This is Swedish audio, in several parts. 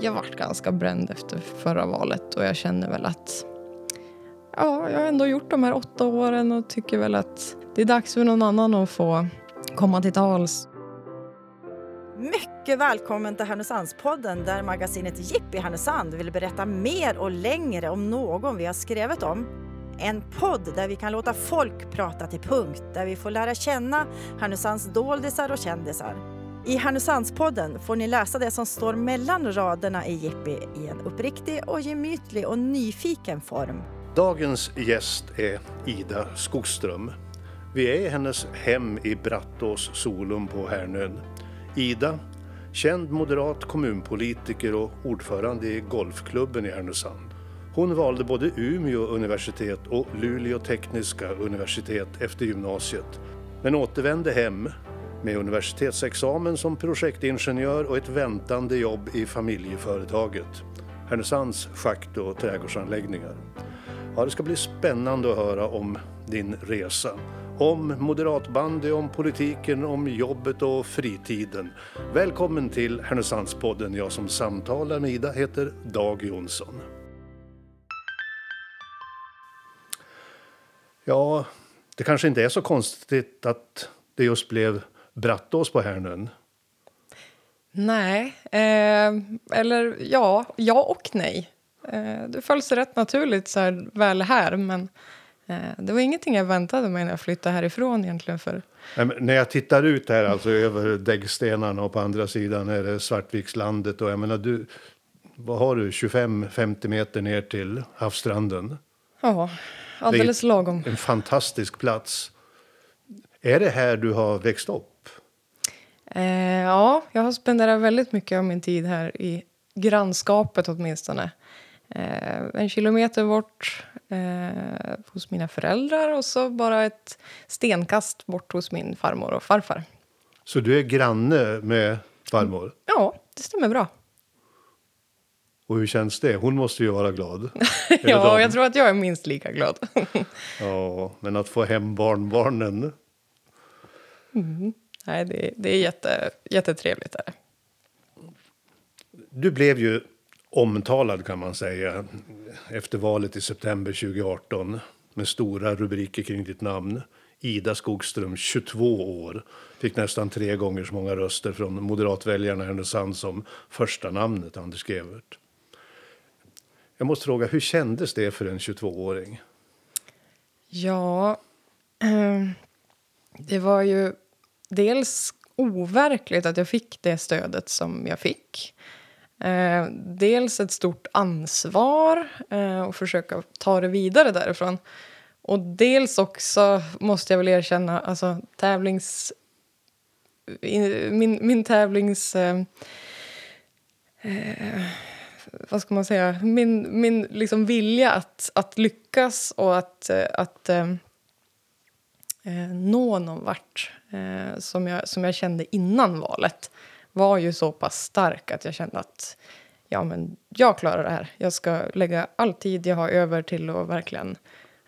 jag vart ganska bränd efter förra valet och jag känner väl att ja, jag har ändå gjort de här åtta åren och tycker väl att det är dags för någon annan att få komma till tals. Mycket välkommen till Härnösandspodden där magasinet Jippi Härnösand vill berätta mer och längre om någon vi har skrivit om. En podd där vi kan låta folk prata till punkt, där vi får lära känna Härnösands doldisar och kändisar. I Härnösandspodden får ni läsa det som står mellan raderna i Jippi i en uppriktig och gemytlig och nyfiken form. Dagens gäst är Ida Skogström. Vi är i hennes hem i Brattås, Solum på Härnön. Ida, känd moderat kommunpolitiker och ordförande i golfklubben i Härnösand. Hon valde både Umeå universitet och Luleå tekniska universitet efter gymnasiet, men återvände hem med universitetsexamen som projektingenjör och ett väntande jobb i familjeföretaget, Härnösands schakt och trädgårdsanläggningar. Ja, det ska bli spännande att höra om din resa. Om moderatbandy, om politiken, om jobbet och fritiden. Välkommen till Härnösandspodden. Jag som samtalar med Ida heter Dag Jonsson. Ja, det kanske inte är så konstigt att det just blev Brattås på Härnön. Nej, eh, eller ja, ja och nej. Eh, det föll sig rätt naturligt så här, väl här, men eh, det var ingenting jag väntade mig när jag flyttade härifrån egentligen. För. när jag tittar ut här, alltså över däggstenarna och på andra sidan är det Svartvikslandet och jag menar du, vad har du, 25-50 meter ner till havsstranden? Ja, alldeles lagom. En fantastisk plats. Är det här du har växt upp? Eh, ja, jag har spenderat väldigt mycket av min tid här i grannskapet åtminstone. Eh, en kilometer bort eh, hos mina föräldrar och så bara ett stenkast bort hos min farmor och farfar. Så du är granne med farmor? Ja, det stämmer bra. Och hur känns det? Hon måste ju vara glad. ja, jag tror att jag är minst lika glad. ja, men att få hem barnbarnen. Mm. Nej, det, det är jätte, jättetrevligt. Där. Du blev ju omtalad kan man säga efter valet i september 2018 med stora rubriker kring ditt namn. Ida Skogström, 22 år, fick nästan tre gånger så många röster från moderatväljarna i Härnösand som första namnet Anders Gevert. Jag måste fråga, hur kändes det för en 22-åring? Ja, eh, det var ju dels overkligt att jag fick det stödet som jag fick. Eh, dels ett stort ansvar eh, och försöka ta det vidare därifrån. Och dels också, måste jag väl erkänna, alltså tävlings... min, min tävlings... Eh, eh, vad ska man säga? Min, min liksom vilja att, att lyckas och att, eh, att eh, eh, nå någon vart eh, som, jag, som jag kände innan valet var ju så pass stark att jag kände att ja, men jag klarar det här. Jag ska lägga all tid jag har över till att verkligen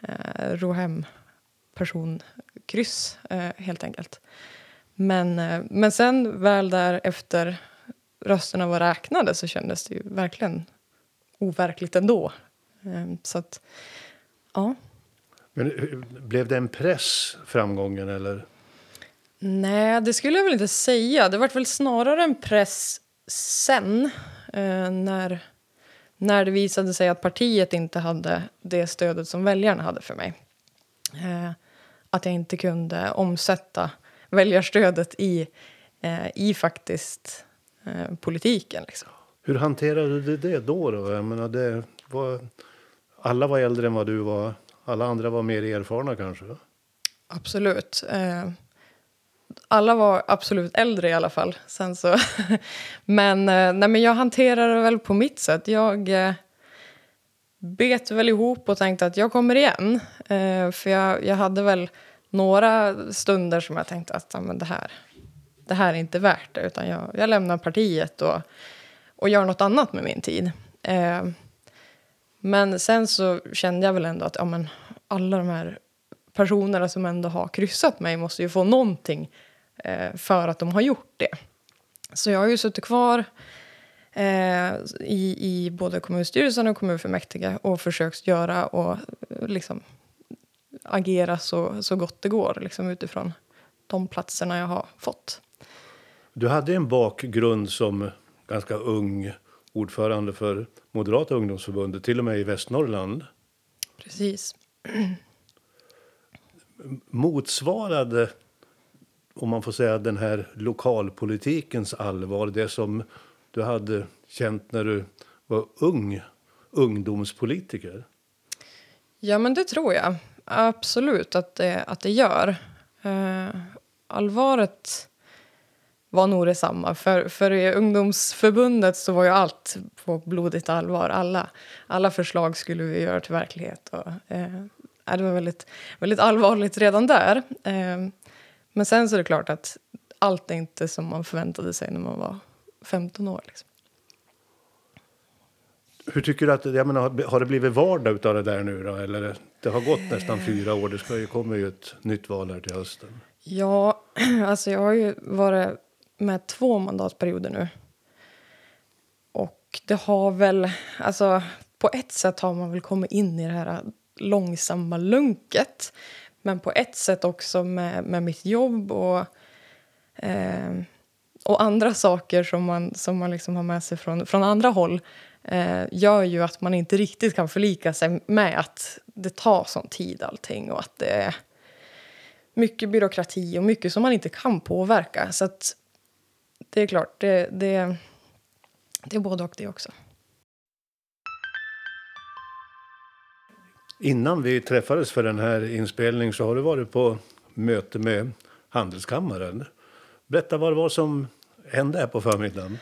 eh, ro hem personkryss, eh, helt enkelt. Men, eh, men sen väl där efter rösterna var räknade så kändes det ju verkligen overkligt ändå. Eh, så att, ja. Men blev det en press, framgången, eller? Nej, det skulle jag väl inte säga. Det var väl snarare en press sen eh, när, när det visade sig att partiet inte hade det stödet som väljarna hade för mig. Eh, att jag inte kunde omsätta väljarstödet i, eh, i faktiskt eh, politiken. Liksom. Hur hanterade du det då? då? Jag menar, det var, alla var äldre än vad du var. Alla andra var mer erfarna kanske? Absolut. Eh, alla var absolut äldre i alla fall. Sen så men, eh, nej, men jag hanterade det väl på mitt sätt. Jag eh, bet väl ihop och tänkte att jag kommer igen. För jag, jag hade väl några stunder som jag tänkte att men det, här, det här är inte värt det. Utan jag, jag lämnar partiet och, och gör något annat med min tid. Men sen så kände jag väl ändå att ja, men alla de här personerna som ändå har kryssat mig måste ju få någonting eh, för att de har gjort det. Så jag har ju suttit kvar eh, i, i både kommunstyrelsen och kommunfullmäktige och försökt göra och eh, liksom agera så, så gott det går liksom, utifrån de platserna jag har fått. Du hade en bakgrund som ganska ung ordförande för Moderata ungdomsförbundet, till och med i Västernorrland. Precis. Motsvarade, om man får säga, den här lokalpolitikens allvar det som du hade känt när du var ung ungdomspolitiker? Ja, men det tror jag. Absolut att det, att det gör. Uh, allvaret var nog detsamma. För, för i ungdomsförbundet så var ju allt på blodigt allvar. Alla, alla förslag skulle vi göra till verklighet. Och, uh, det var väldigt, väldigt allvarligt redan där. Uh, men sen så är det klart att allt är inte som man förväntade sig när man var 15 år. Liksom. Hur tycker du att, jag menar, har det blivit vardag av det där nu då? Eller det har gått nästan fyra år, det ska ju, kommer ju ett nytt val här till hösten. Ja, alltså jag har ju varit med två mandatperioder nu. Och det har väl, alltså på ett sätt har man väl kommit in i det här långsamma lunket. Men på ett sätt också med, med mitt jobb och, eh, och andra saker som man, som man liksom har med sig från, från andra håll eh, gör ju att man inte riktigt kan förlika sig med att det tar sån tid allting och att det är mycket byråkrati och mycket som man inte kan påverka. Så att det är klart, det, det, det är både och det också. Innan vi träffades för den här inspelningen så har du varit på möte med Handelskammaren. Berätta vad det var som hände här på förmiddagen.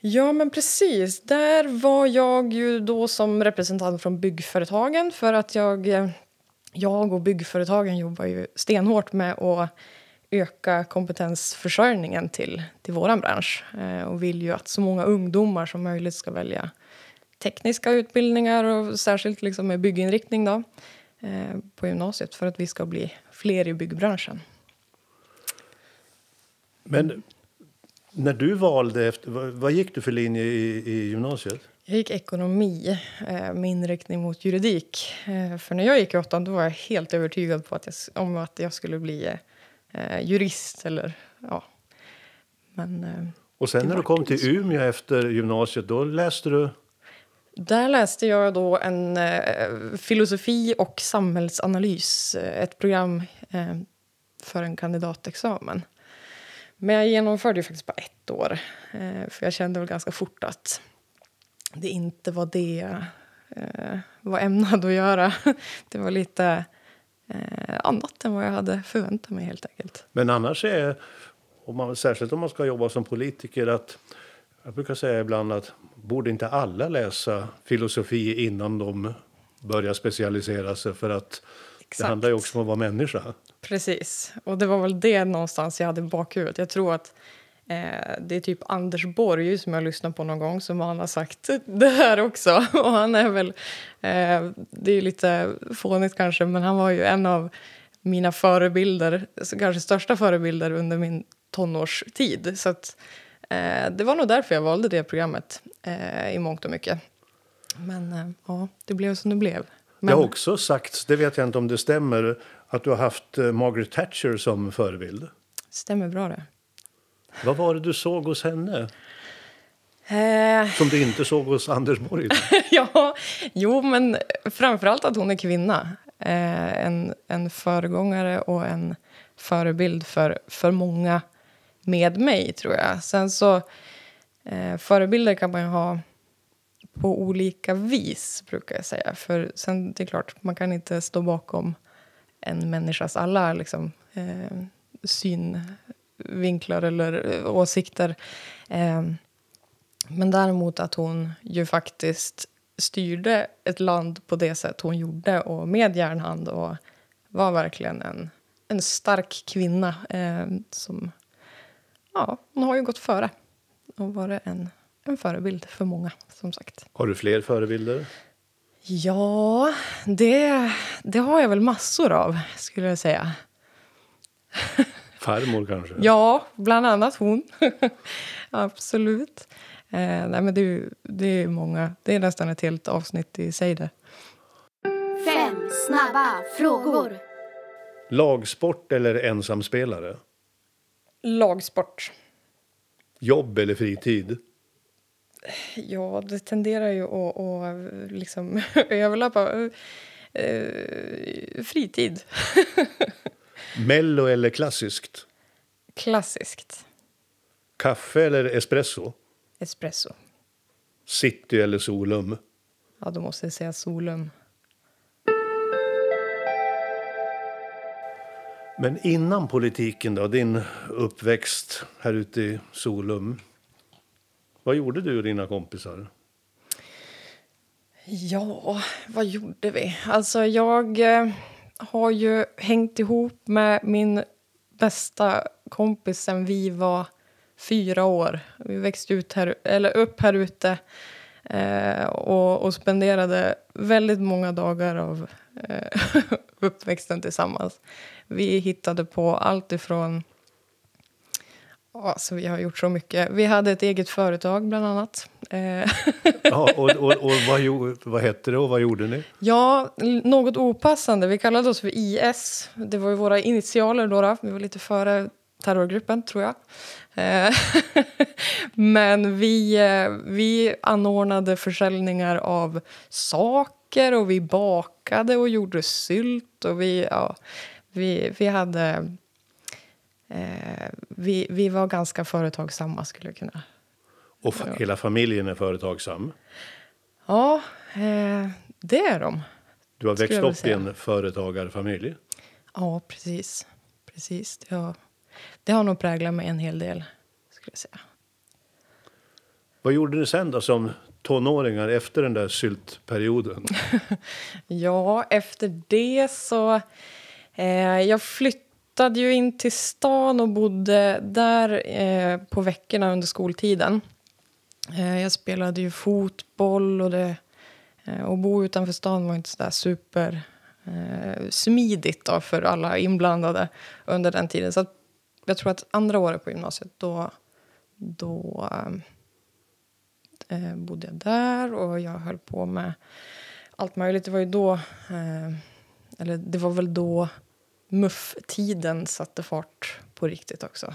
Ja, men precis. Där var jag ju då som representant från byggföretagen för att jag, jag och byggföretagen jobbar ju stenhårt med att öka kompetensförsörjningen till, till vår bransch eh, och vill ju att så många ungdomar som möjligt ska välja tekniska utbildningar och särskilt liksom med bygginriktning då, eh, på gymnasiet för att vi ska bli fler i byggbranschen. Men när du valde, efter, vad gick du för linje i, i gymnasiet? Jag gick ekonomi eh, med inriktning mot juridik. För när jag gick i åttan då var jag helt övertygad på att jag, om att jag skulle bli eh, jurist eller ja. Men, och sen när du kom till Umeå efter gymnasiet, då läste du? Där läste jag då en eh, filosofi och samhällsanalys, ett program eh, för en kandidatexamen. Men jag genomförde ju faktiskt bara ett år. Eh, för jag kände väl ganska fort att det inte var det jag eh, var ämnad att göra. Det var lite eh, annat än vad jag hade förväntat mig helt enkelt. Men annars är, om man, särskilt om man ska jobba som politiker, att jag brukar säga ibland att borde inte alla läsa filosofi innan de börjar specialisera sig? För att Exakt. det handlar ju också om att vara människa. Precis. Och det var väl det någonstans jag hade i bakhuvudet. Jag tror att det är typ Anders Borg som jag lyssnat på någon gång som han har sagt det här också. Och han är väl, eh, det är lite fånigt kanske, men han var ju en av mina förebilder, kanske största förebilder under min tonårstid. Så att, eh, det var nog därför jag valde det programmet eh, i mångt och mycket. Men eh, ja, det blev som det blev. Men... Det har också sagts, det vet jag inte om det stämmer, att du har haft eh, Margaret Thatcher som förebild. Stämmer bra det. Vad var det du såg hos henne? Eh... Som du inte såg hos Anders Borg? ja, jo, men framförallt att hon är kvinna. Eh, en, en föregångare och en förebild för, för många med mig, tror jag. Sen så... Eh, förebilder kan man ju ha på olika vis, brukar jag säga. För sen, det är klart, man kan inte stå bakom en människas alla liksom, eh, synvinklar eller eh, åsikter. Eh, men däremot att hon ju faktiskt styrde ett land på det sätt hon gjorde och med järnhand och var verkligen en, en stark kvinna eh, som... Ja, hon har ju gått före och varit en, en förebild för många, som sagt. Har du fler förebilder? Ja, det, det har jag väl massor av, skulle jag säga. Farmor kanske? Ja, bland annat hon. Absolut. Eh, nej, men det, är, det är många. Det är nästan ett helt avsnitt i sig det. Fem snabba frågor. Lagsport eller ensamspelare? Lagsport. Jobb eller fritid? Ja, det tenderar ju att, att liksom överlappa. Eh, fritid. Mello eller klassiskt? Klassiskt. Kaffe eller espresso? Espresso. City eller Solum? Ja, då måste jag säga Solum. Men innan politiken, då, din uppväxt här ute i Solum. Vad gjorde du och dina kompisar? Ja, vad gjorde vi? Alltså, jag eh, har ju hängt ihop med min bästa kompis sen vi var fyra år. Vi växte ut här, eller upp här ute eh, och, och spenderade väldigt många dagar av eh, uppväxten tillsammans. Vi hittade på allt ifrån... Alltså, vi har gjort så mycket. Vi hade ett eget företag, bland annat. Eh, Ja, och och, och vad, vad hette det och vad gjorde ni? Ja, något opassande. Vi kallade oss för IS. Det var ju våra initialer då. då. Vi var lite före terrorgruppen, tror jag. Eh, Men vi, eh, vi anordnade försäljningar av saker och vi bakade och gjorde sylt. Och vi, ja, vi, vi hade... Eh, vi, vi var ganska företagsamma, skulle jag kunna Och fa- hela familjen är företagsam. Ja, eh, det är de. Du har växt upp i en företagarfamilj. Ja, precis. precis. Det, har, det har nog präglat mig en hel del. skulle jag säga. Vad gjorde ni sen då som tonåringar efter den där syltperioden? Ja, efter det så... Eh, jag flyttade flyttade ju in till stan och bodde där eh, på veckorna under skoltiden. Eh, jag spelade ju fotboll och det... Eh, och bo utanför stan var inte så där super eh, smidigt då för alla inblandade under den tiden. Så att jag tror att andra året på gymnasiet då, då eh, bodde jag där och jag höll på med allt möjligt. Det var ju då, eh, eller det var väl då MUF-tiden satte fart på riktigt också.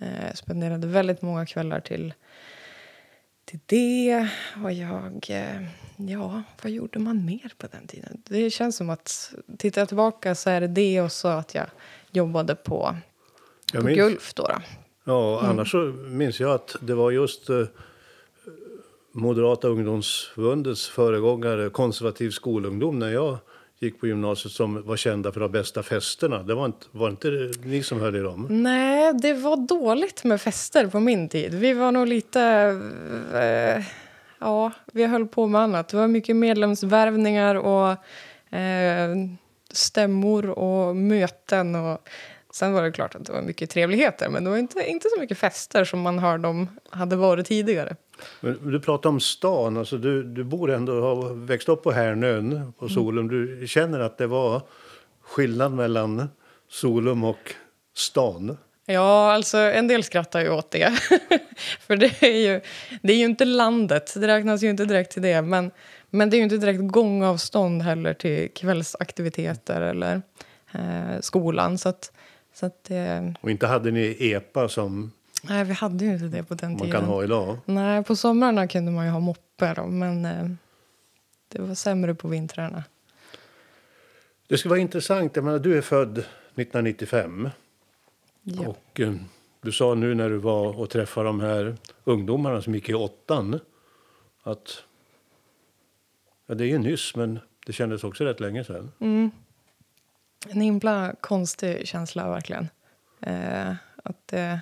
Eh, jag spenderade väldigt många kvällar till, till det. Och jag... Eh, ja, vad gjorde man mer på den tiden? Det känns som att, tittar jag tillbaka så är det det och så att jag jobbade på, Jag på minns- Gulf då. då. Ja, annars så minns jag att det var just eh, Moderata ungdomsförbundets föregångare, konservativ skolungdom, när jag gick på gymnasiet som var kända för de bästa festerna. Det var inte, var inte ni som höll i dem? Nej, det var dåligt med fester på min tid. Vi var nog lite... Eh, ja, vi höll på med annat. Det var mycket medlemsvärvningar och eh, stämmor och möten. Och, sen var det klart att det var mycket trevligheter men det var inte, inte så mycket fester som man hörde om hade varit tidigare. Du pratar om stan, alltså du, du bor ändå, har växt upp på Härnön, på Solum. Du känner att det var skillnad mellan Solum och stan? Ja, alltså en del skrattar ju åt det. För det är, ju, det är ju inte landet, det räknas ju inte direkt till det. Men, men det är ju inte direkt gångavstånd heller till kvällsaktiviteter eller eh, skolan. Så att, så att det, Och inte hade ni EPA som nej, vi hade ju inte det på den man tiden. kan ha idag? Nej, på somrarna kunde man ju ha moppe då, men eh, det var sämre på vintrarna. Det skulle vara intressant, jag menar, du är född 1995. Ja. Och eh, du sa nu när du var och träffade de här ungdomarna som gick i åttan att ja, det är ju nyss, men det kändes också rätt länge sedan. En himla konstig känsla, verkligen. Eh, att, det,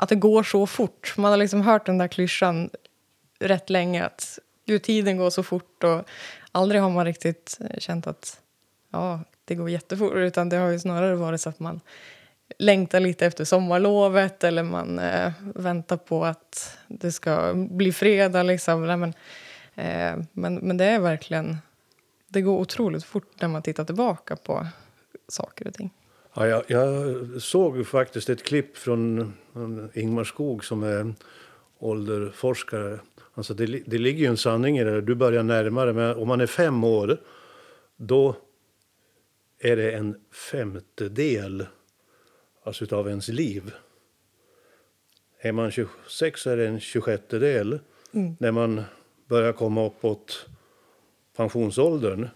att det går så fort. Man har liksom hört den där klyschan rätt länge. Att gud, tiden går så fort. Och aldrig har man riktigt känt att ja, det går jättefort. Utan det har ju snarare varit så att man längtar lite efter sommarlovet eller man eh, väntar på att det ska bli fredag. Liksom. Nej, men, eh, men, men det är verkligen... Det går otroligt fort när man tittar tillbaka på saker och ting. Ja, jag, jag såg faktiskt ett klipp från Ingmar Skog som är ålderforskare. Alltså det, det ligger ju en sanning i det. Du börjar närmare. Men om man är fem år, då är det en femtedel alltså utav ens liv. Är man 26 är det en 26 del. Mm. När man börjar komma uppåt pensionsåldern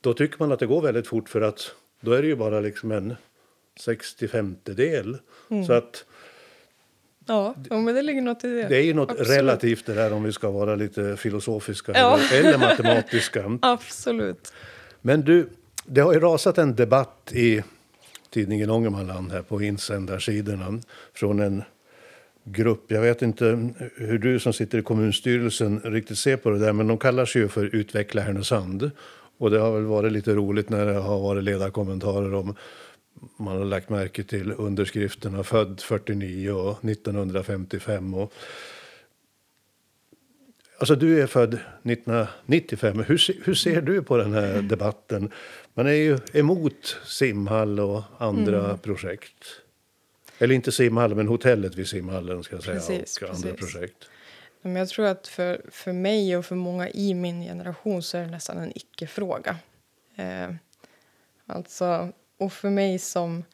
då tycker man att det går väldigt fort för att då är det ju bara liksom en 65 del. Mm. Så att Ja, men det ligger något i det. Det är ju något Absolut. relativt det där om vi ska vara lite filosofiska ja. eller, eller matematiska. Absolut. Men du, det har ju rasat en debatt i tidningen Ångermanland här på insändarsidorna från en grupp. Jag vet inte hur du som sitter i kommunstyrelsen riktigt ser på det där, men de kallar sig ju för Utveckla Härnösand. Och det har väl varit lite roligt när det har varit ledarkommentarer om man har lagt märke till underskrifterna född 49 och 1955. Och Alltså du är född 1995. Hur, hur ser du på den här debatten? Man är ju emot simhall och andra mm. projekt. Eller inte simhallen, men hotellet vid simhallen ska jag säga. Precis, och andra precis. projekt. Men jag tror att för, för mig och för många i min generation så är det nästan en icke-fråga. Eh, alltså, och för mig som,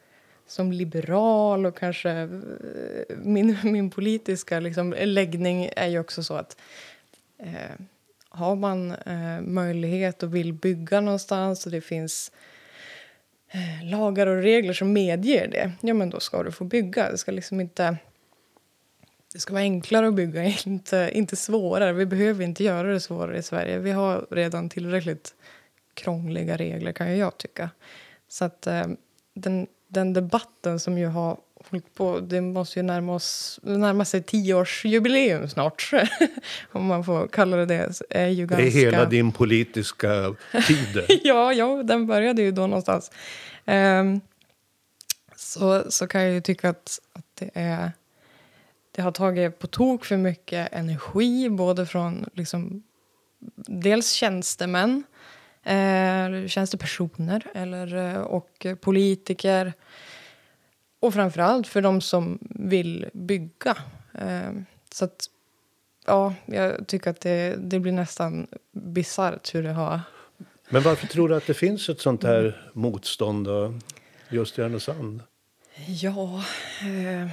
som liberal och kanske eh, min, min politiska liksom, läggning är ju också så att eh, har man eh, möjlighet och vill bygga någonstans och det finns eh, lagar och regler som medger det, ja men då ska du få bygga. Det ska liksom inte... Det ska vara enklare att bygga, inte, inte svårare. Vi behöver inte göra det svårare i Sverige. Vi har redan tillräckligt krångliga regler, kan jag tycka. Så att eh, den, den debatten som ju har hållit på... Det måste ju närma, oss, närma sig tioårsjubileum snart, om man får kalla det det. Är ju ganska... Det är hela din politiska tid. ja, ja, den började ju då någonstans. Um, så, så kan jag ju tycka att, att det är... Det har tagit på tok för mycket energi, både från liksom, dels tjänstemän eh, tjänstepersoner eller, eh, och politiker. Och framför allt för de som vill bygga. Eh, så att, ja, jag tycker att det, det blir nästan bisarrt hur det har... Men varför tror du att det finns ett sånt här motstånd då, just i Härnösand? Ja, eh,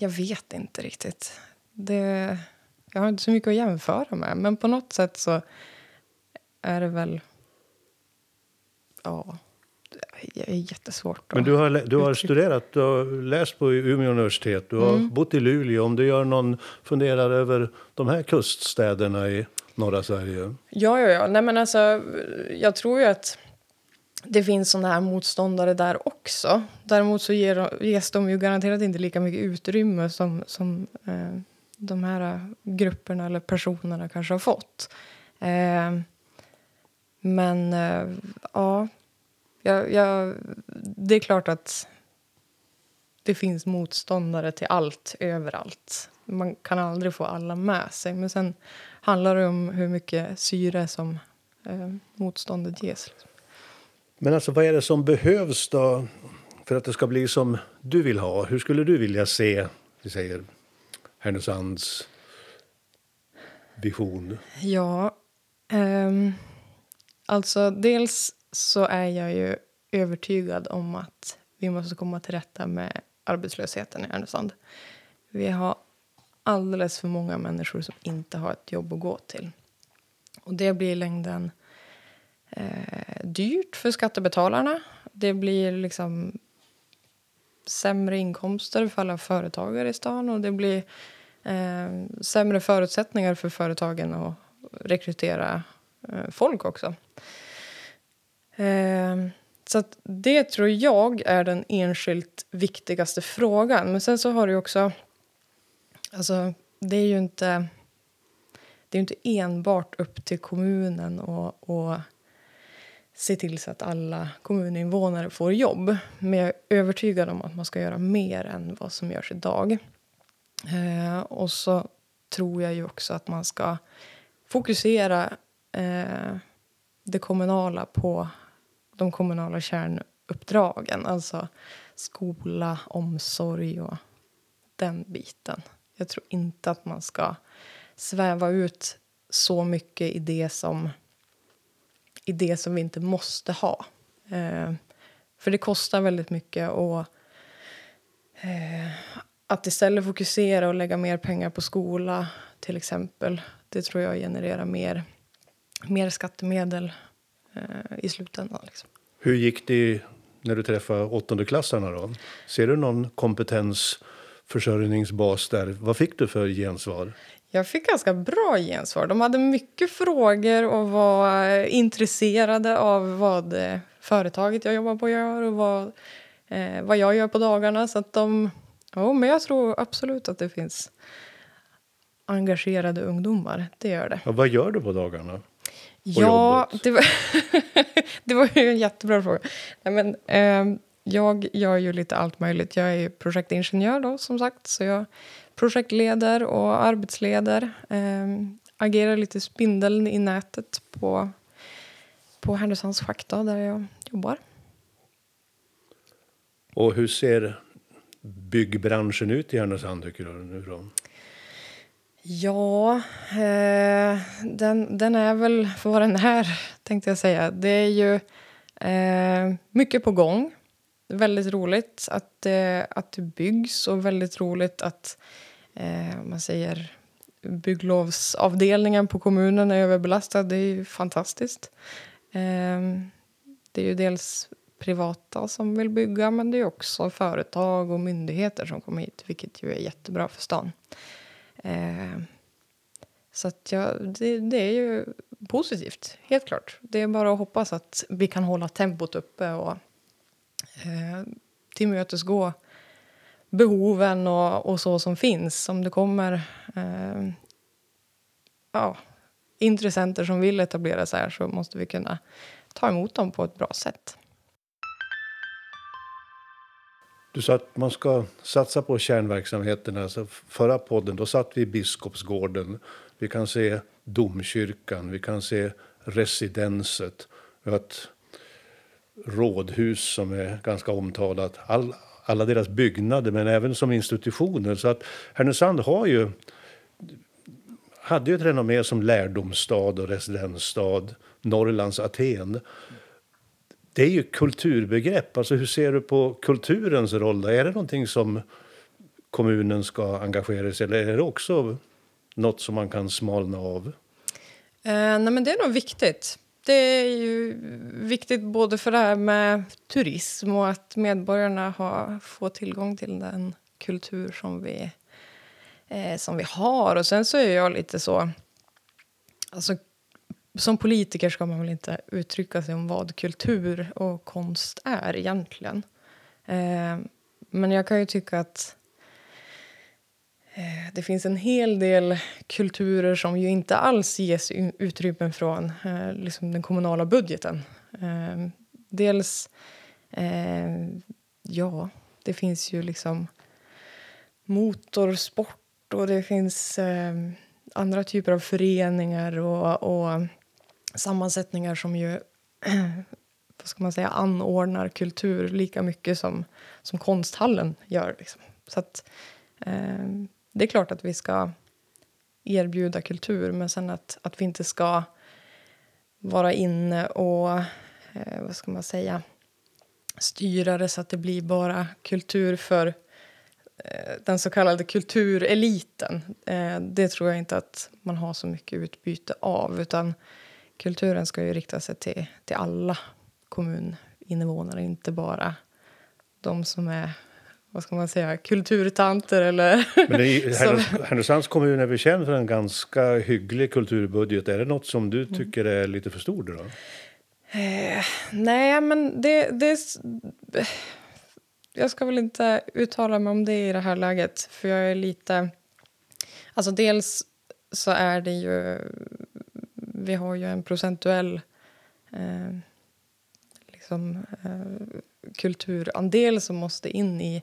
jag vet inte riktigt. Det, jag har inte så mycket att jämföra med, men på något sätt så är det väl ja, det är jättesvårt. Men du har, du har studerat, du har läst på Umeå universitet, du har mm. bott i Luleå. Om du gör någon funderar över de här kuststäderna i norra Sverige? Ja, ja, ja. Nej, men alltså, jag tror ju att det finns sådana här motståndare där också. Däremot så ger, ges de ju garanterat inte lika mycket utrymme som, som eh, de här grupperna eller personerna kanske har fått. Eh, men eh, ja, jag, jag, det är klart att det finns motståndare till allt överallt. Man kan aldrig få alla med sig. Men sen handlar det om hur mycket syre som eh, motståndet ges. Liksom. Men alltså, vad är det som behövs då för att det ska bli som du vill ha? Hur skulle du vilja se, vi säger, Härnösands vision? Ja... Um Alltså, dels så är jag ju övertygad om att vi måste komma till rätta med arbetslösheten i Härnösand. Vi har alldeles för många människor som inte har ett jobb att gå till. Och det blir i längden eh, dyrt för skattebetalarna. Det blir liksom sämre inkomster för alla företagare i stan och det blir eh, sämre förutsättningar för företagen att rekrytera Eh, folk också. Eh, så det tror jag är den enskilt viktigaste frågan. Men sen så har du också... Alltså, det är ju inte... Det är inte enbart upp till kommunen och, och se till så att alla kommuninvånare får jobb. Men jag är övertygad om att man ska göra mer än vad som görs idag. Eh, och så tror jag ju också att man ska fokusera eh, det kommunala på de kommunala kärnuppdragen. Alltså skola, omsorg och den biten. Jag tror inte att man ska sväva ut så mycket i det som, i det som vi inte måste ha. Eh, för det kostar väldigt mycket och eh, att istället fokusera och lägga mer pengar på skola till exempel. Det tror jag genererar mer, mer skattemedel eh, i slutändan. Liksom. Hur gick det när du träffade åttondeklassarna då? Ser du någon kompetensförsörjningsbas där? Vad fick du för gensvar? Jag fick ganska bra gensvar. De hade mycket frågor och var intresserade av vad eh, företaget jag jobbar på gör och vad, eh, vad jag gör på dagarna. Så att de, ja, men jag tror absolut att det finns engagerade ungdomar. Det gör det. Ja, vad gör du på dagarna? Ja, det var, det var ju en jättebra fråga. Nej, men, eh, jag gör ju lite allt möjligt. Jag är projektingenjör då, som sagt. Så jag projektleder och arbetsleder. Eh, agerar lite spindeln i nätet på, på Härnösands schack där jag jobbar. Och hur ser byggbranschen ut i Härnösand tycker du nu då? Ja, eh, den, den är väl vad den är, tänkte jag säga. Det är ju eh, mycket på gång. Väldigt roligt att, eh, att det byggs och väldigt roligt att eh, man säger bygglovsavdelningen på kommunen är överbelastad. Det är ju fantastiskt. Eh, det är ju dels privata som vill bygga men det är också företag och myndigheter som kommer hit vilket ju är jättebra för stan. Eh, så att ja, det, det, är ju positivt, helt klart. Det är bara att hoppas att vi kan hålla tempot uppe och Eh, tillmötesgå behoven och, och så som finns. Om det kommer eh, ja, intressenter som vill etablera sig här så måste vi kunna ta emot dem på ett bra sätt. Du sa att man ska satsa på kärnverksamheterna. Alltså förra podden då satt vi i Biskopsgården. Vi kan se domkyrkan, vi kan se residenset. Vi har ett rådhus som är ganska omtalat. All, alla deras byggnader, men även som institutioner. Så att Härnösand har ju, hade ju ett renommé som lärdomsstad och residensstad. Norrlands Aten det är ju kulturbegrepp. Alltså hur ser du på kulturens roll? Är det någonting som kommunen ska engagera sig i eller är det också något som man kan smalna av? Eh, nej men det är nog viktigt. Det är ju viktigt både för det här med turism och att medborgarna har, får tillgång till den kultur som vi, eh, som vi har. Och sen så är jag lite så... Alltså, som politiker ska man väl inte uttrycka sig om vad kultur och konst är egentligen. Eh, men jag kan ju tycka att Eh, det finns en hel del kulturer som ju inte alls ges utrymme från eh, liksom den kommunala budgeten. Ehm, dels, eh, ja, det finns ju liksom motorsport och det finns ehm, andra typer av föreningar och, och sammansättningar som ju vad ska man säga, anordnar kultur lika mycket som, som konsthallen gör. Liksom. Så att, eh, det är klart att vi ska erbjuda kultur men sen att, att vi inte ska vara inne och eh, vad ska man säga styra det så att det blir bara kultur för eh, den så kallade kultureliten. Eh, det tror jag inte att man har så mycket utbyte av. utan kulturen ska ju rikta sig till, till alla kommuninvånare, inte bara de som är vad ska man säga, kulturtanter eller... Men är, Härnösands kommun är väl känd för en ganska hygglig kulturbudget. Är det något som du mm. tycker är lite för stor då? Eh, nej, men det, det... Jag ska väl inte uttala mig om det i det här läget, för jag är lite... Alltså dels så är det ju vi har ju en procentuell eh, liksom, eh, kulturandel som måste in i,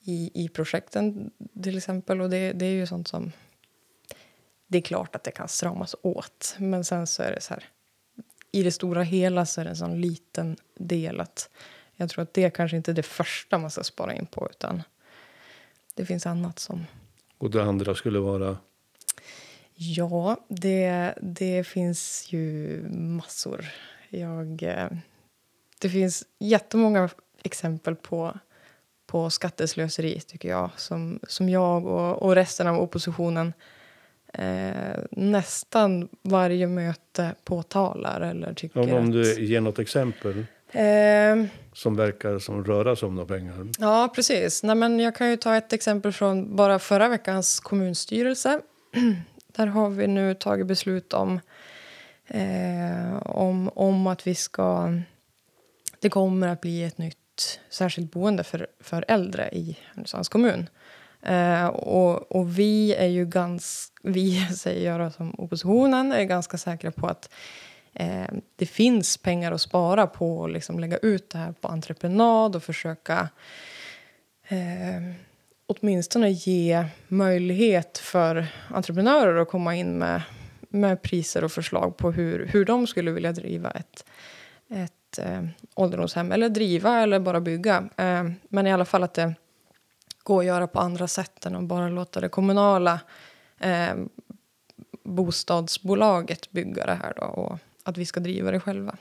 i, i projekten, till exempel. Och det, det är ju sånt som... Det är klart att det kan stramas åt, men sen så är det så här... I det stora hela så är det en sån liten del att jag tror att det kanske inte är det första man ska spara in på, utan det finns annat som Och det andra skulle vara? Ja, det, det finns ju massor. Jag, eh, det finns jättemånga exempel på, på skatteslöseri, tycker jag som, som jag och, och resten av oppositionen eh, nästan varje möte påtalar. Eller tycker om att, du ger något exempel eh, som verkar som röra sig om några pengar. Ja, precis. Nej, men jag kan ju ta ett exempel från bara förra veckans kommunstyrelse. Där har vi nu tagit beslut om, eh, om, om att vi ska... Det kommer att bli ett nytt särskilt boende för, för äldre i Härnösands kommun. Eh, och, och vi är ju ganska... Vi, säger jag som oppositionen, är ganska säkra på att eh, det finns pengar att spara på att liksom lägga ut det här på entreprenad och försöka eh, åtminstone ge möjlighet för entreprenörer att komma in med, med priser och förslag på hur, hur de skulle vilja driva ett, ett eh, ålderdomshem. Eller driva eller bara bygga. Eh, men i alla fall att det går att göra på andra sätt än att bara låta det kommunala eh, bostadsbolaget bygga det här då, och att vi ska driva det själva.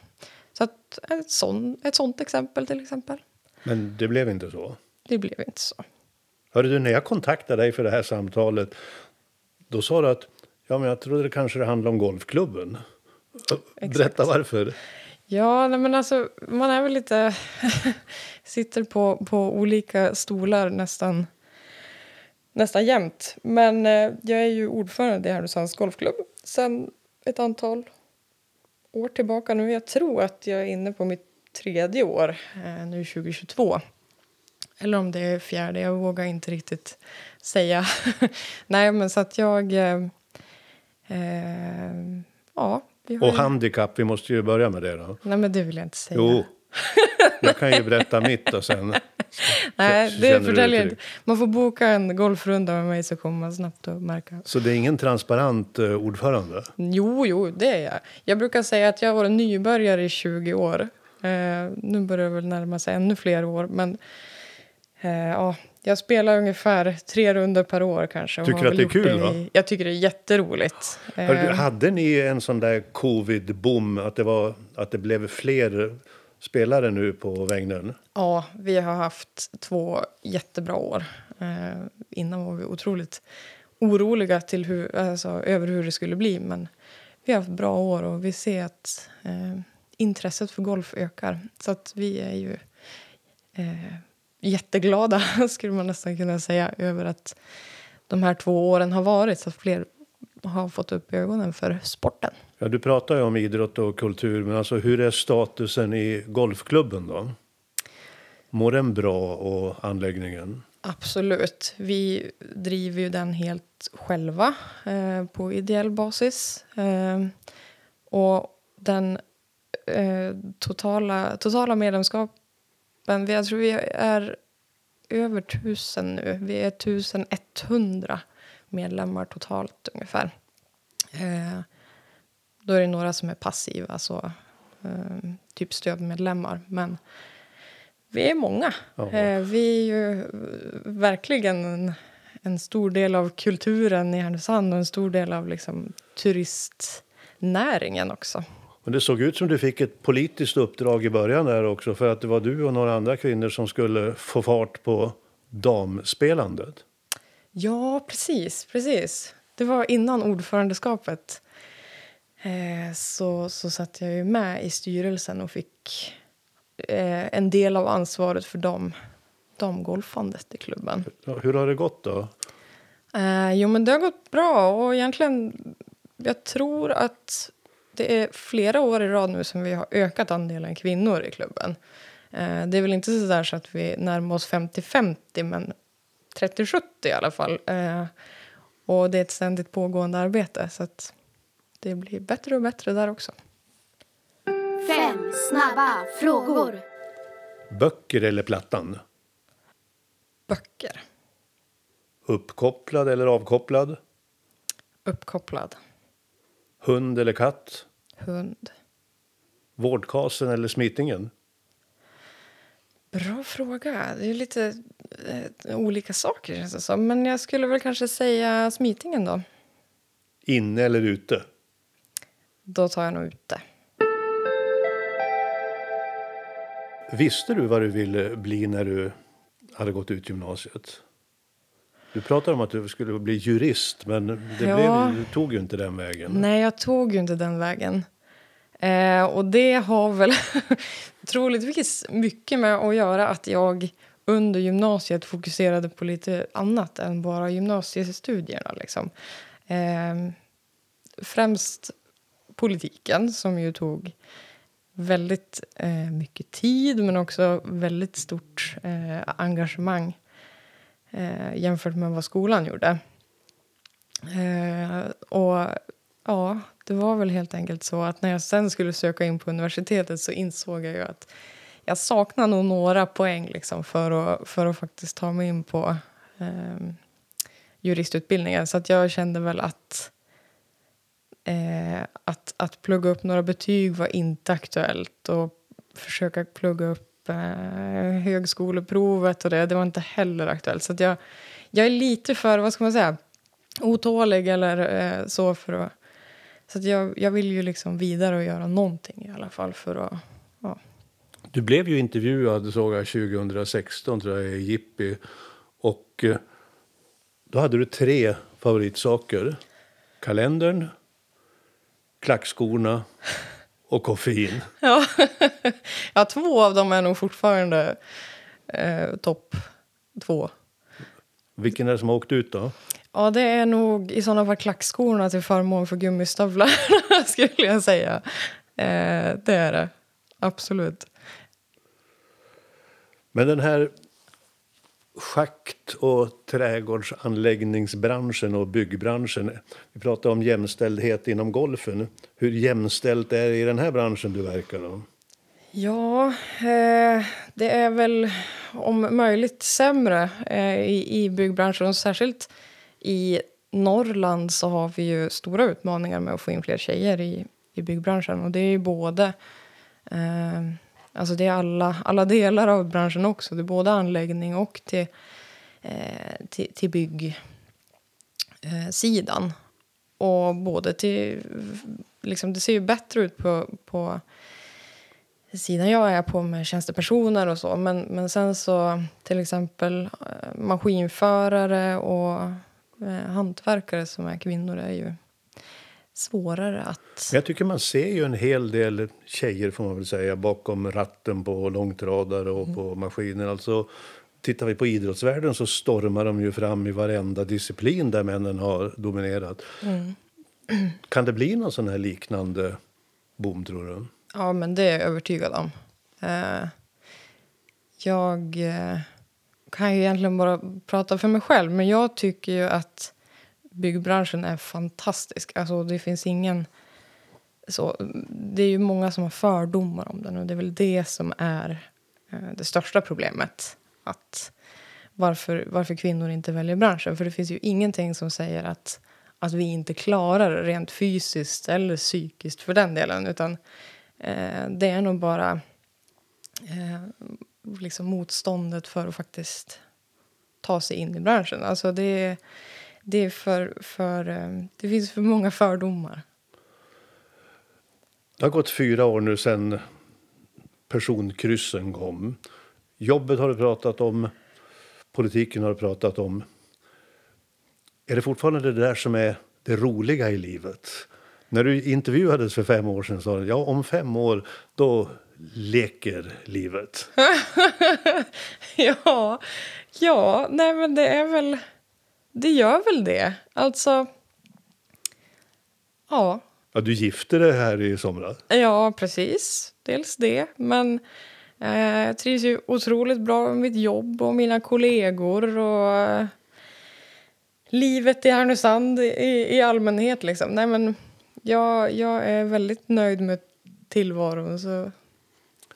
Så att ett, sån, ett sånt exempel till exempel. Men det blev inte så. Det blev inte så. Hörru du, när jag kontaktade dig för det här samtalet, då sa du att ja, men jag trodde det kanske det handlade om golfklubben. Berätta varför. Ja, nej men alltså, man är väl lite... sitter på, på olika stolar nästan, nästan jämt. Men eh, jag är ju ordförande i Härnösands golfklubb sen ett antal år tillbaka nu. Jag tror att jag är inne på mitt tredje år eh, nu 2022. Eller om det är fjärde, jag vågar inte riktigt säga. Nej, men så att jag... Eh, eh, ja, och ju- handikapp, vi måste ju börja med det då. Nej, men det vill jag inte säga. Jo, jag kan ju berätta mitt och sen. Nej, så det förtäljer jag inte. Man får boka en golfrunda med mig så kommer man snabbt att märka. Så det är ingen transparent eh, ordförande? Jo, jo, det är jag. Jag brukar säga att jag har varit nybörjare i 20 år. Eh, nu börjar det väl närma sig ännu fler år. Men eh, ja, jag spelar ungefär tre runder per år kanske. Tycker du att det är kul, i- va? Jag tycker det är jätteroligt. Du, Eh, hade ni en sån där covid-boom, att det, var, att det blev fler spelare nu på Vägnön? Ja, vi har haft två jättebra år. Eh, innan var vi otroligt oroliga till hur, alltså, över hur det skulle bli. Men vi har haft bra år och vi ser att eh, intresset för golf ökar. Så att vi är ju eh, jätteglada, skulle man nästan kunna säga, över att de här två åren har varit så att fler har fått upp ögonen för sporten. Ja, du pratar ju om idrott och kultur, men alltså hur är statusen i golfklubben då? Mår den bra och anläggningen? Absolut. Vi driver ju den helt själva eh, på ideell basis. Eh, och den eh, totala, totala medlemskapen, vi, jag tror vi är över tusen nu. Vi är 1100 medlemmar totalt ungefär. Eh, då är det några som är passiva, så, eh, typ stödmedlemmar. Men vi är många. Eh, vi är ju verkligen en, en stor del av kulturen i Härnösand och en stor del av liksom, turistnäringen också. Men det såg ut som du fick ett politiskt uppdrag i början där också, för att det var du och några andra kvinnor som skulle få fart på damspelandet. Ja, precis. precis. Det var innan ordförandeskapet. Eh, så, så satt jag ju med i styrelsen och fick eh, en del av ansvaret för dam, damgolfandet i klubben. Hur har det gått då? Eh, jo, men det har gått bra. Och egentligen, jag tror att det är flera år i rad nu som vi har ökat andelen kvinnor i klubben. Eh, det är väl inte så där så att vi närmar oss 50-50, men 30-70 i alla fall. Eh, och det är ett ständigt pågående arbete, så att det blir bättre och bättre där också. Fem snabba frågor. Böcker eller plattan? Böcker. Uppkopplad eller avkopplad? Uppkopplad. Hund eller katt? Hund. Vårdkasen eller smitingen? Bra fråga. Det är lite eh, olika saker känns det som. Men jag skulle väl kanske säga smitingen då. Inne eller ute? Då tar jag nog ute. Visste du vad du ville bli när du hade gått ut gymnasiet? Du pratade om att du skulle bli jurist, men det Ja. blev, du tog ju inte den vägen. Nej, jag tog ju inte den vägen. Eh, och det har väl troligtvis mycket med att göra att jag under gymnasiet fokuserade på lite annat än bara gymnasiestudierna. Liksom. Eh, främst politiken, som ju tog väldigt eh, mycket tid men också väldigt stort eh, engagemang eh, jämfört med vad skolan gjorde. Eh, och ja, det var väl helt enkelt så att när jag sen skulle söka in på universitetet så insåg jag ju att jag saknar nog några poäng liksom för, att, för att faktiskt ta mig in på eh, juristutbildningen. Så att jag kände väl att, eh, att att plugga upp några betyg var inte aktuellt och försöka plugga upp Eh, högskoleprovet och det, det var inte heller aktuellt. Så att jag, jag är lite för, vad ska man säga, otålig eller eh, så för att... Så att jag, jag vill ju liksom vidare och göra någonting i alla fall för att... Ja. Du blev ju intervjuad såg jag 2016 tror jag i Jippi. Och eh, då hade du tre favoritsaker. Kalendern, klackskorna och koffein. Ja. ja, två av dem är nog fortfarande eh, topp två. Vilken är det som har åkt ut då? Ja, det är nog i sådana fall klackskorna till förmån för gummistövlar, skulle jag säga. Eh, det är det. Absolut. Men den här schakt och trädgårdsanläggningsbranschen och byggbranschen. Vi pratar om jämställdhet inom golfen. Hur jämställt är det i den här branschen du verkar då? Ja, eh, det är väl om möjligt sämre eh, i, i byggbranschen. Och särskilt i Norrland så har vi ju stora utmaningar med att få in fler tjejer i, i byggbranschen. Och det är ju både... Eh, alltså det är alla, alla delar av branschen också. Det är både anläggning och till, eh, till, till byggsidan. Eh, och både till... Liksom, det ser ju bättre ut på, på sidan jag är på med tjänstepersoner och så. Men, men sen så till exempel eh, maskinförare och eh, hantverkare som är kvinnor är ju svårare att... Jag tycker man ser ju en hel del tjejer får man väl säga bakom ratten på långtradare och på maskiner. Alltså, tittar vi på idrottsvärlden så stormar de ju fram i varenda disciplin där männen har dominerat. Kan det bli någon sån här liknande boom tror du? Ja, men det är jag övertygad om. Eh, jag eh, kan ju egentligen bara prata för mig själv, men jag tycker ju att byggbranschen är fantastisk. Alltså, det finns ingen... Så, det är ju många som har fördomar om den och det är väl det som är eh, det största problemet. Att varför, varför kvinnor inte väljer branschen. För det finns ju ingenting som säger att, att vi inte klarar det rent fysiskt eller psykiskt för den delen. Utan eh, det är nog bara eh, liksom motståndet för att faktiskt ta sig in i branschen. Alltså det, det är för, för eh, det finns för många fördomar. Det har gått fyra år nu sedan personkryssen kom. Jobbet har du pratat om, politiken har du pratat om. Är det fortfarande det där som är det roliga i livet? När du intervjuades för fem år sedan sa du ja, om fem år då leker livet. ja, ja, nej men det är väl... Det gör väl det. Alltså... Ja, Ja, du gifte dig här i somras. ja precis. Dels det, men eh, jag trivs ju otroligt bra med mitt jobb och mina kollegor och eh, livet i Härnösand i, i allmänhet. Liksom. Nej, men jag, jag är väldigt nöjd med tillvaron. Så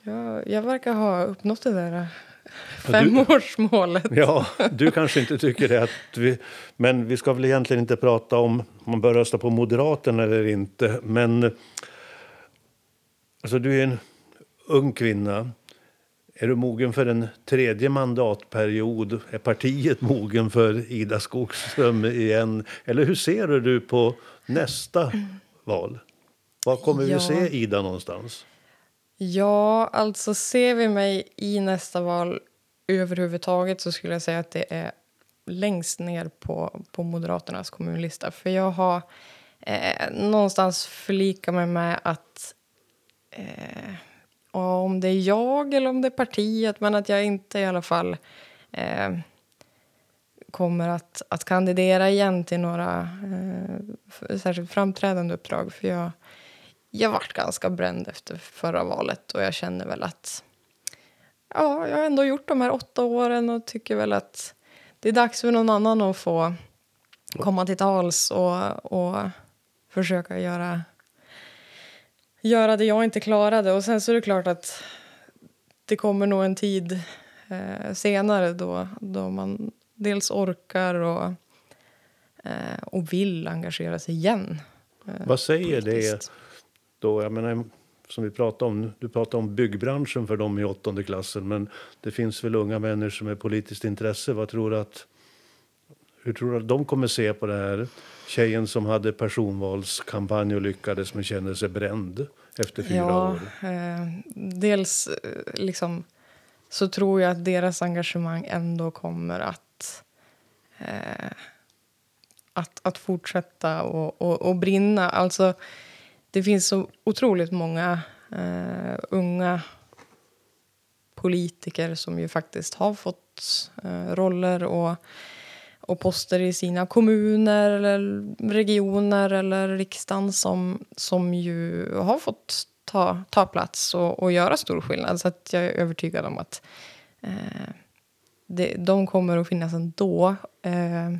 jag, jag verkar ha uppnått det där femårsmålet. Ja, du kanske inte tycker det. Vi, men vi ska väl egentligen inte prata om man bör rösta på Moderaterna eller inte. Men alltså, du är en ung kvinna. Är du mogen för en tredje mandatperiod? Är partiet mogen för Ida Skogström igen? Eller hur ser du på nästa val? Var kommer vi Ja. se Ida någonstans? Ja, alltså ser vi mig i nästa val överhuvudtaget så skulle jag säga att det är längst ner på, på Moderaternas kommunlista. För jag har eh, någonstans förlikat mig med att eh, om det är jag eller om det är partiet, men att jag inte i alla fall eh, kommer att, att kandidera igen till några eh, särskilt framträdande uppdrag. För jag, jag vart ganska bränd efter förra valet och jag känner väl att ja, jag har ändå gjort de här åtta åren och tycker väl att det är dags för någon annan att få komma till tals och, och försöka göra, göra det jag inte klarade. Och sen så är det klart att det kommer nog en tid eh, senare då, då man dels orkar och, eh, och vill engagera sig igen. eh, Vad säger det politiskt. då? Jag menar, som vi pratade om, du pratade om byggbranschen för dem i åttonde klassen, men det finns väl unga människor är politiskt intresse. Vad tror du att, hur tror du att de kommer se på det här? Tjejen som hade personvalskampanj och lyckades men kände sig bränd efter fyra Ja, år. eh, dels eh, liksom, så tror jag att deras engagemang ändå kommer att, eh, att, att fortsätta och, och, och brinna. Alltså, det finns så otroligt många eh, unga politiker som ju faktiskt har fått eh, roller och, och poster i sina kommuner eller regioner eller riksdagen som, som ju har fått ta, ta plats och, och göra stor skillnad. Så att jag är övertygad om att eh, det, de kommer att finnas ändå. Eh,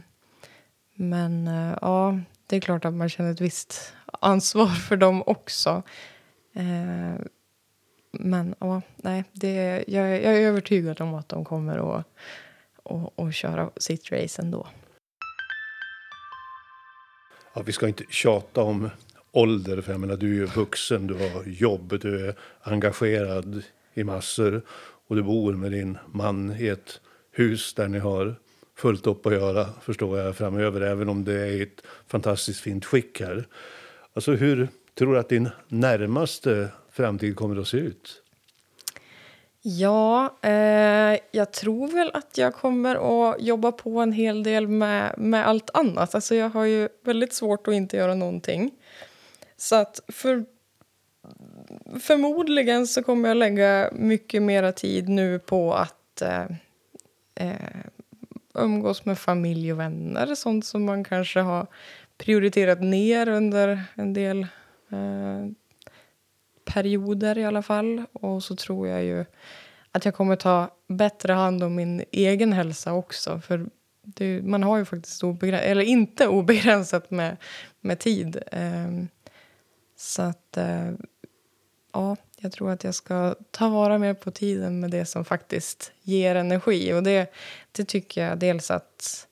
men eh, ja, det är klart att man känner ett visst ansvar för dem också. Eh, men ja, nej, det, jag, jag är övertygad om att de kommer att och, och köra sitt race ändå. Ja, vi ska inte tjata om ålder, för jag menar, du är ju vuxen, du har jobb, du är engagerad i massor och du bor med din man i ett hus där ni har fullt upp att göra, förstår jag, framöver, även om det är i ett fantastiskt fint skick här. Alltså, hur tror du att din närmaste framtid kommer att se ut? Ja, eh, jag tror väl att jag kommer att jobba på en hel del med, med allt annat. Alltså jag har ju väldigt svårt att inte göra någonting. Så att för, förmodligen så kommer jag lägga mycket mera tid nu på att eh, eh, umgås med familj och vänner. Sånt som man kanske har prioriterat ner under en del eh, perioder i alla fall. Och så tror jag ju att jag kommer ta bättre hand om min egen hälsa också. För det, man har ju faktiskt obegränsat, eller inte obegränsat med, med tid. Eh, så att, eh, ja, jag tror att jag ska ta vara mer på tiden med det som faktiskt ger energi. Och det, det tycker jag dels att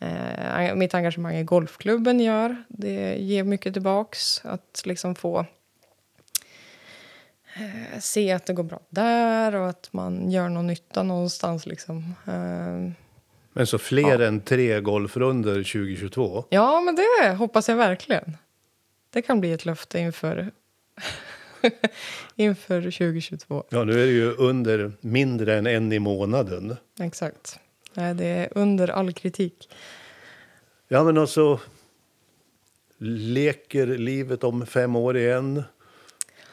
eh, mitt engagemang i golfklubben gör. Det ger mycket tillbaks. Att liksom få eh, se att det går bra där och att man gör någon nytta någonstans. Liksom. Eh, Men så fler än tre golfrunder 2022? ja, men det hoppas jag verkligen. Det kan bli ett löfte inför, inför 2022. Ja, nu är det ju under mindre än en i månaden. Exakt. Nej, det är under all kritik. Ja, men alltså... Leker livet om fem år igen?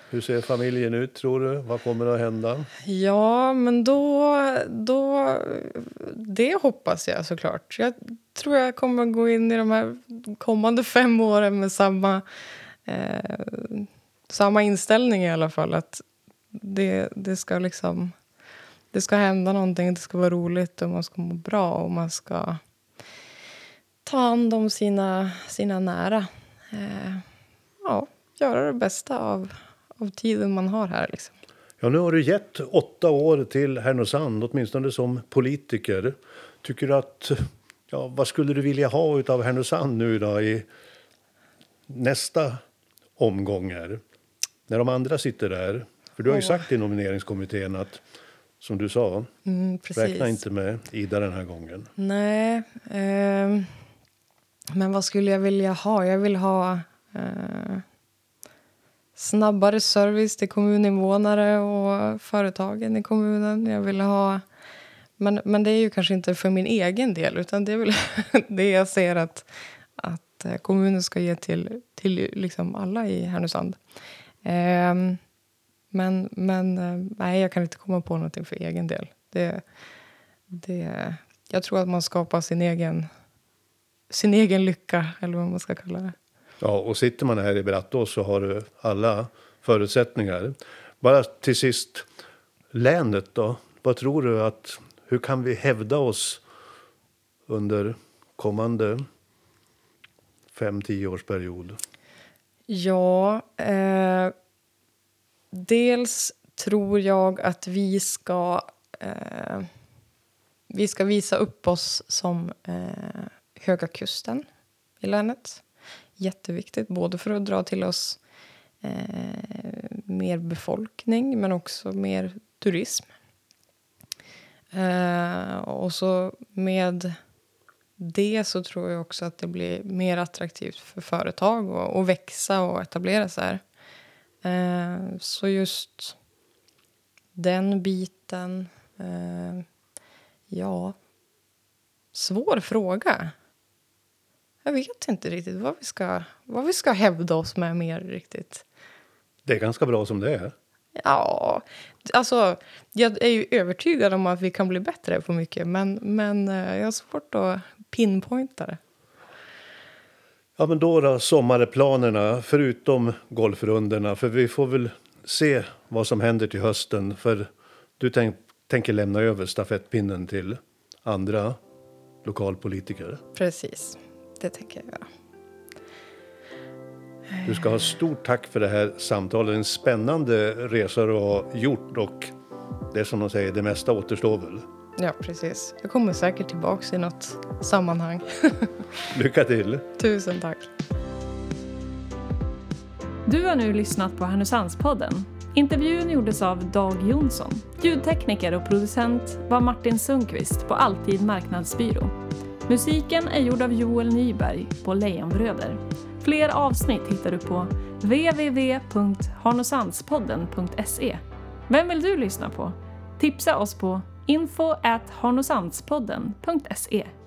Hur ser familjen ut, tror du? Vad kommer att hända? Ja, men då, då... Det hoppas jag såklart. Jag tror jag kommer gå in i de här kommande fem åren med samma, eh, samma inställning i alla fall. Att det, det ska liksom... Det ska hända någonting, det ska vara roligt och man ska må bra och man ska ta hand om sina, sina nära. Eh, ja, göra det bästa av, av tiden man har här. Liksom. Ja, nu har du gett åtta år till Härnösand, åtminstone som politiker. Tycker du att... Ja, vad skulle du vilja ha av Härnösand nu då i nästa omgång här? När de andra sitter där. För du har ju sagt i nomineringskommittén att som du sa. Mm. Räkna inte med Ida den här gången. Nej. Eh, men vad skulle jag vilja ha? Jag vill ha eh, snabbare service till kommuninvånare och företagen i kommunen. Jag vill ha... Men, men det är ju kanske inte för min egen del, utan det är väl det jag ser att, att eh, kommunen ska ge till, till liksom alla i Härnösand. Eh, men men eh, nej, jag kan inte komma på någonting för egen del. Det, det, jag tror att man skapar sin egen, sin egen lycka, eller vad man ska kalla det. Ja, och sitter man här i Brattås så har du alla förutsättningar. Bara till sist, länet då? Vad tror du att, hur kan vi hävda oss under kommande fem, tio års period? Ja, eh, dels tror jag att vi ska eh, vi ska visa upp oss som eh, Höga kusten i länet. Jätteviktigt, både för att dra till oss eh, mer befolkning men också mer turism. Eh, och så med det så tror jag också att det blir mer attraktivt för företag att, att växa och etablera sig här. Eh, så just den biten... Eh, ja, svår fråga. Jag vet inte riktigt vad vi ska, vad vi ska hävda oss med mer riktigt. Det är ganska bra som det är. Ja, alltså jag är ju övertygad om att vi kan bli bättre på mycket men, men eh, jag har svårt att pinpointa det. Ja, men då då, sommarplanerna, förutom golfrundorna. För vi får väl se vad som händer till hösten. För du tänk, tänker lämna över stafettpinnen till andra lokalpolitiker. Precis, det tänker jag göra. Du ska ha stort tack för det här samtalet. En spännande resa du har gjort och det är som de säger, det mesta återstår väl. Ja, precis. Jag kommer säkert tillbaka i något sammanhang. Lycka till! Tusen tack. Du har nu lyssnat på Härnösandspodden. Intervjun gjordes av Dag Jonsson. Ljudtekniker och producent var Martin Sundqvist på Alltid Marknadsbyrå. Musiken är gjord av Joel Nyberg på Lejonbröder. Fler avsnitt hittar du på www.harnosandspodden.se. Vem vill du lyssna på? Tipsa oss på info at harnosandspodden.se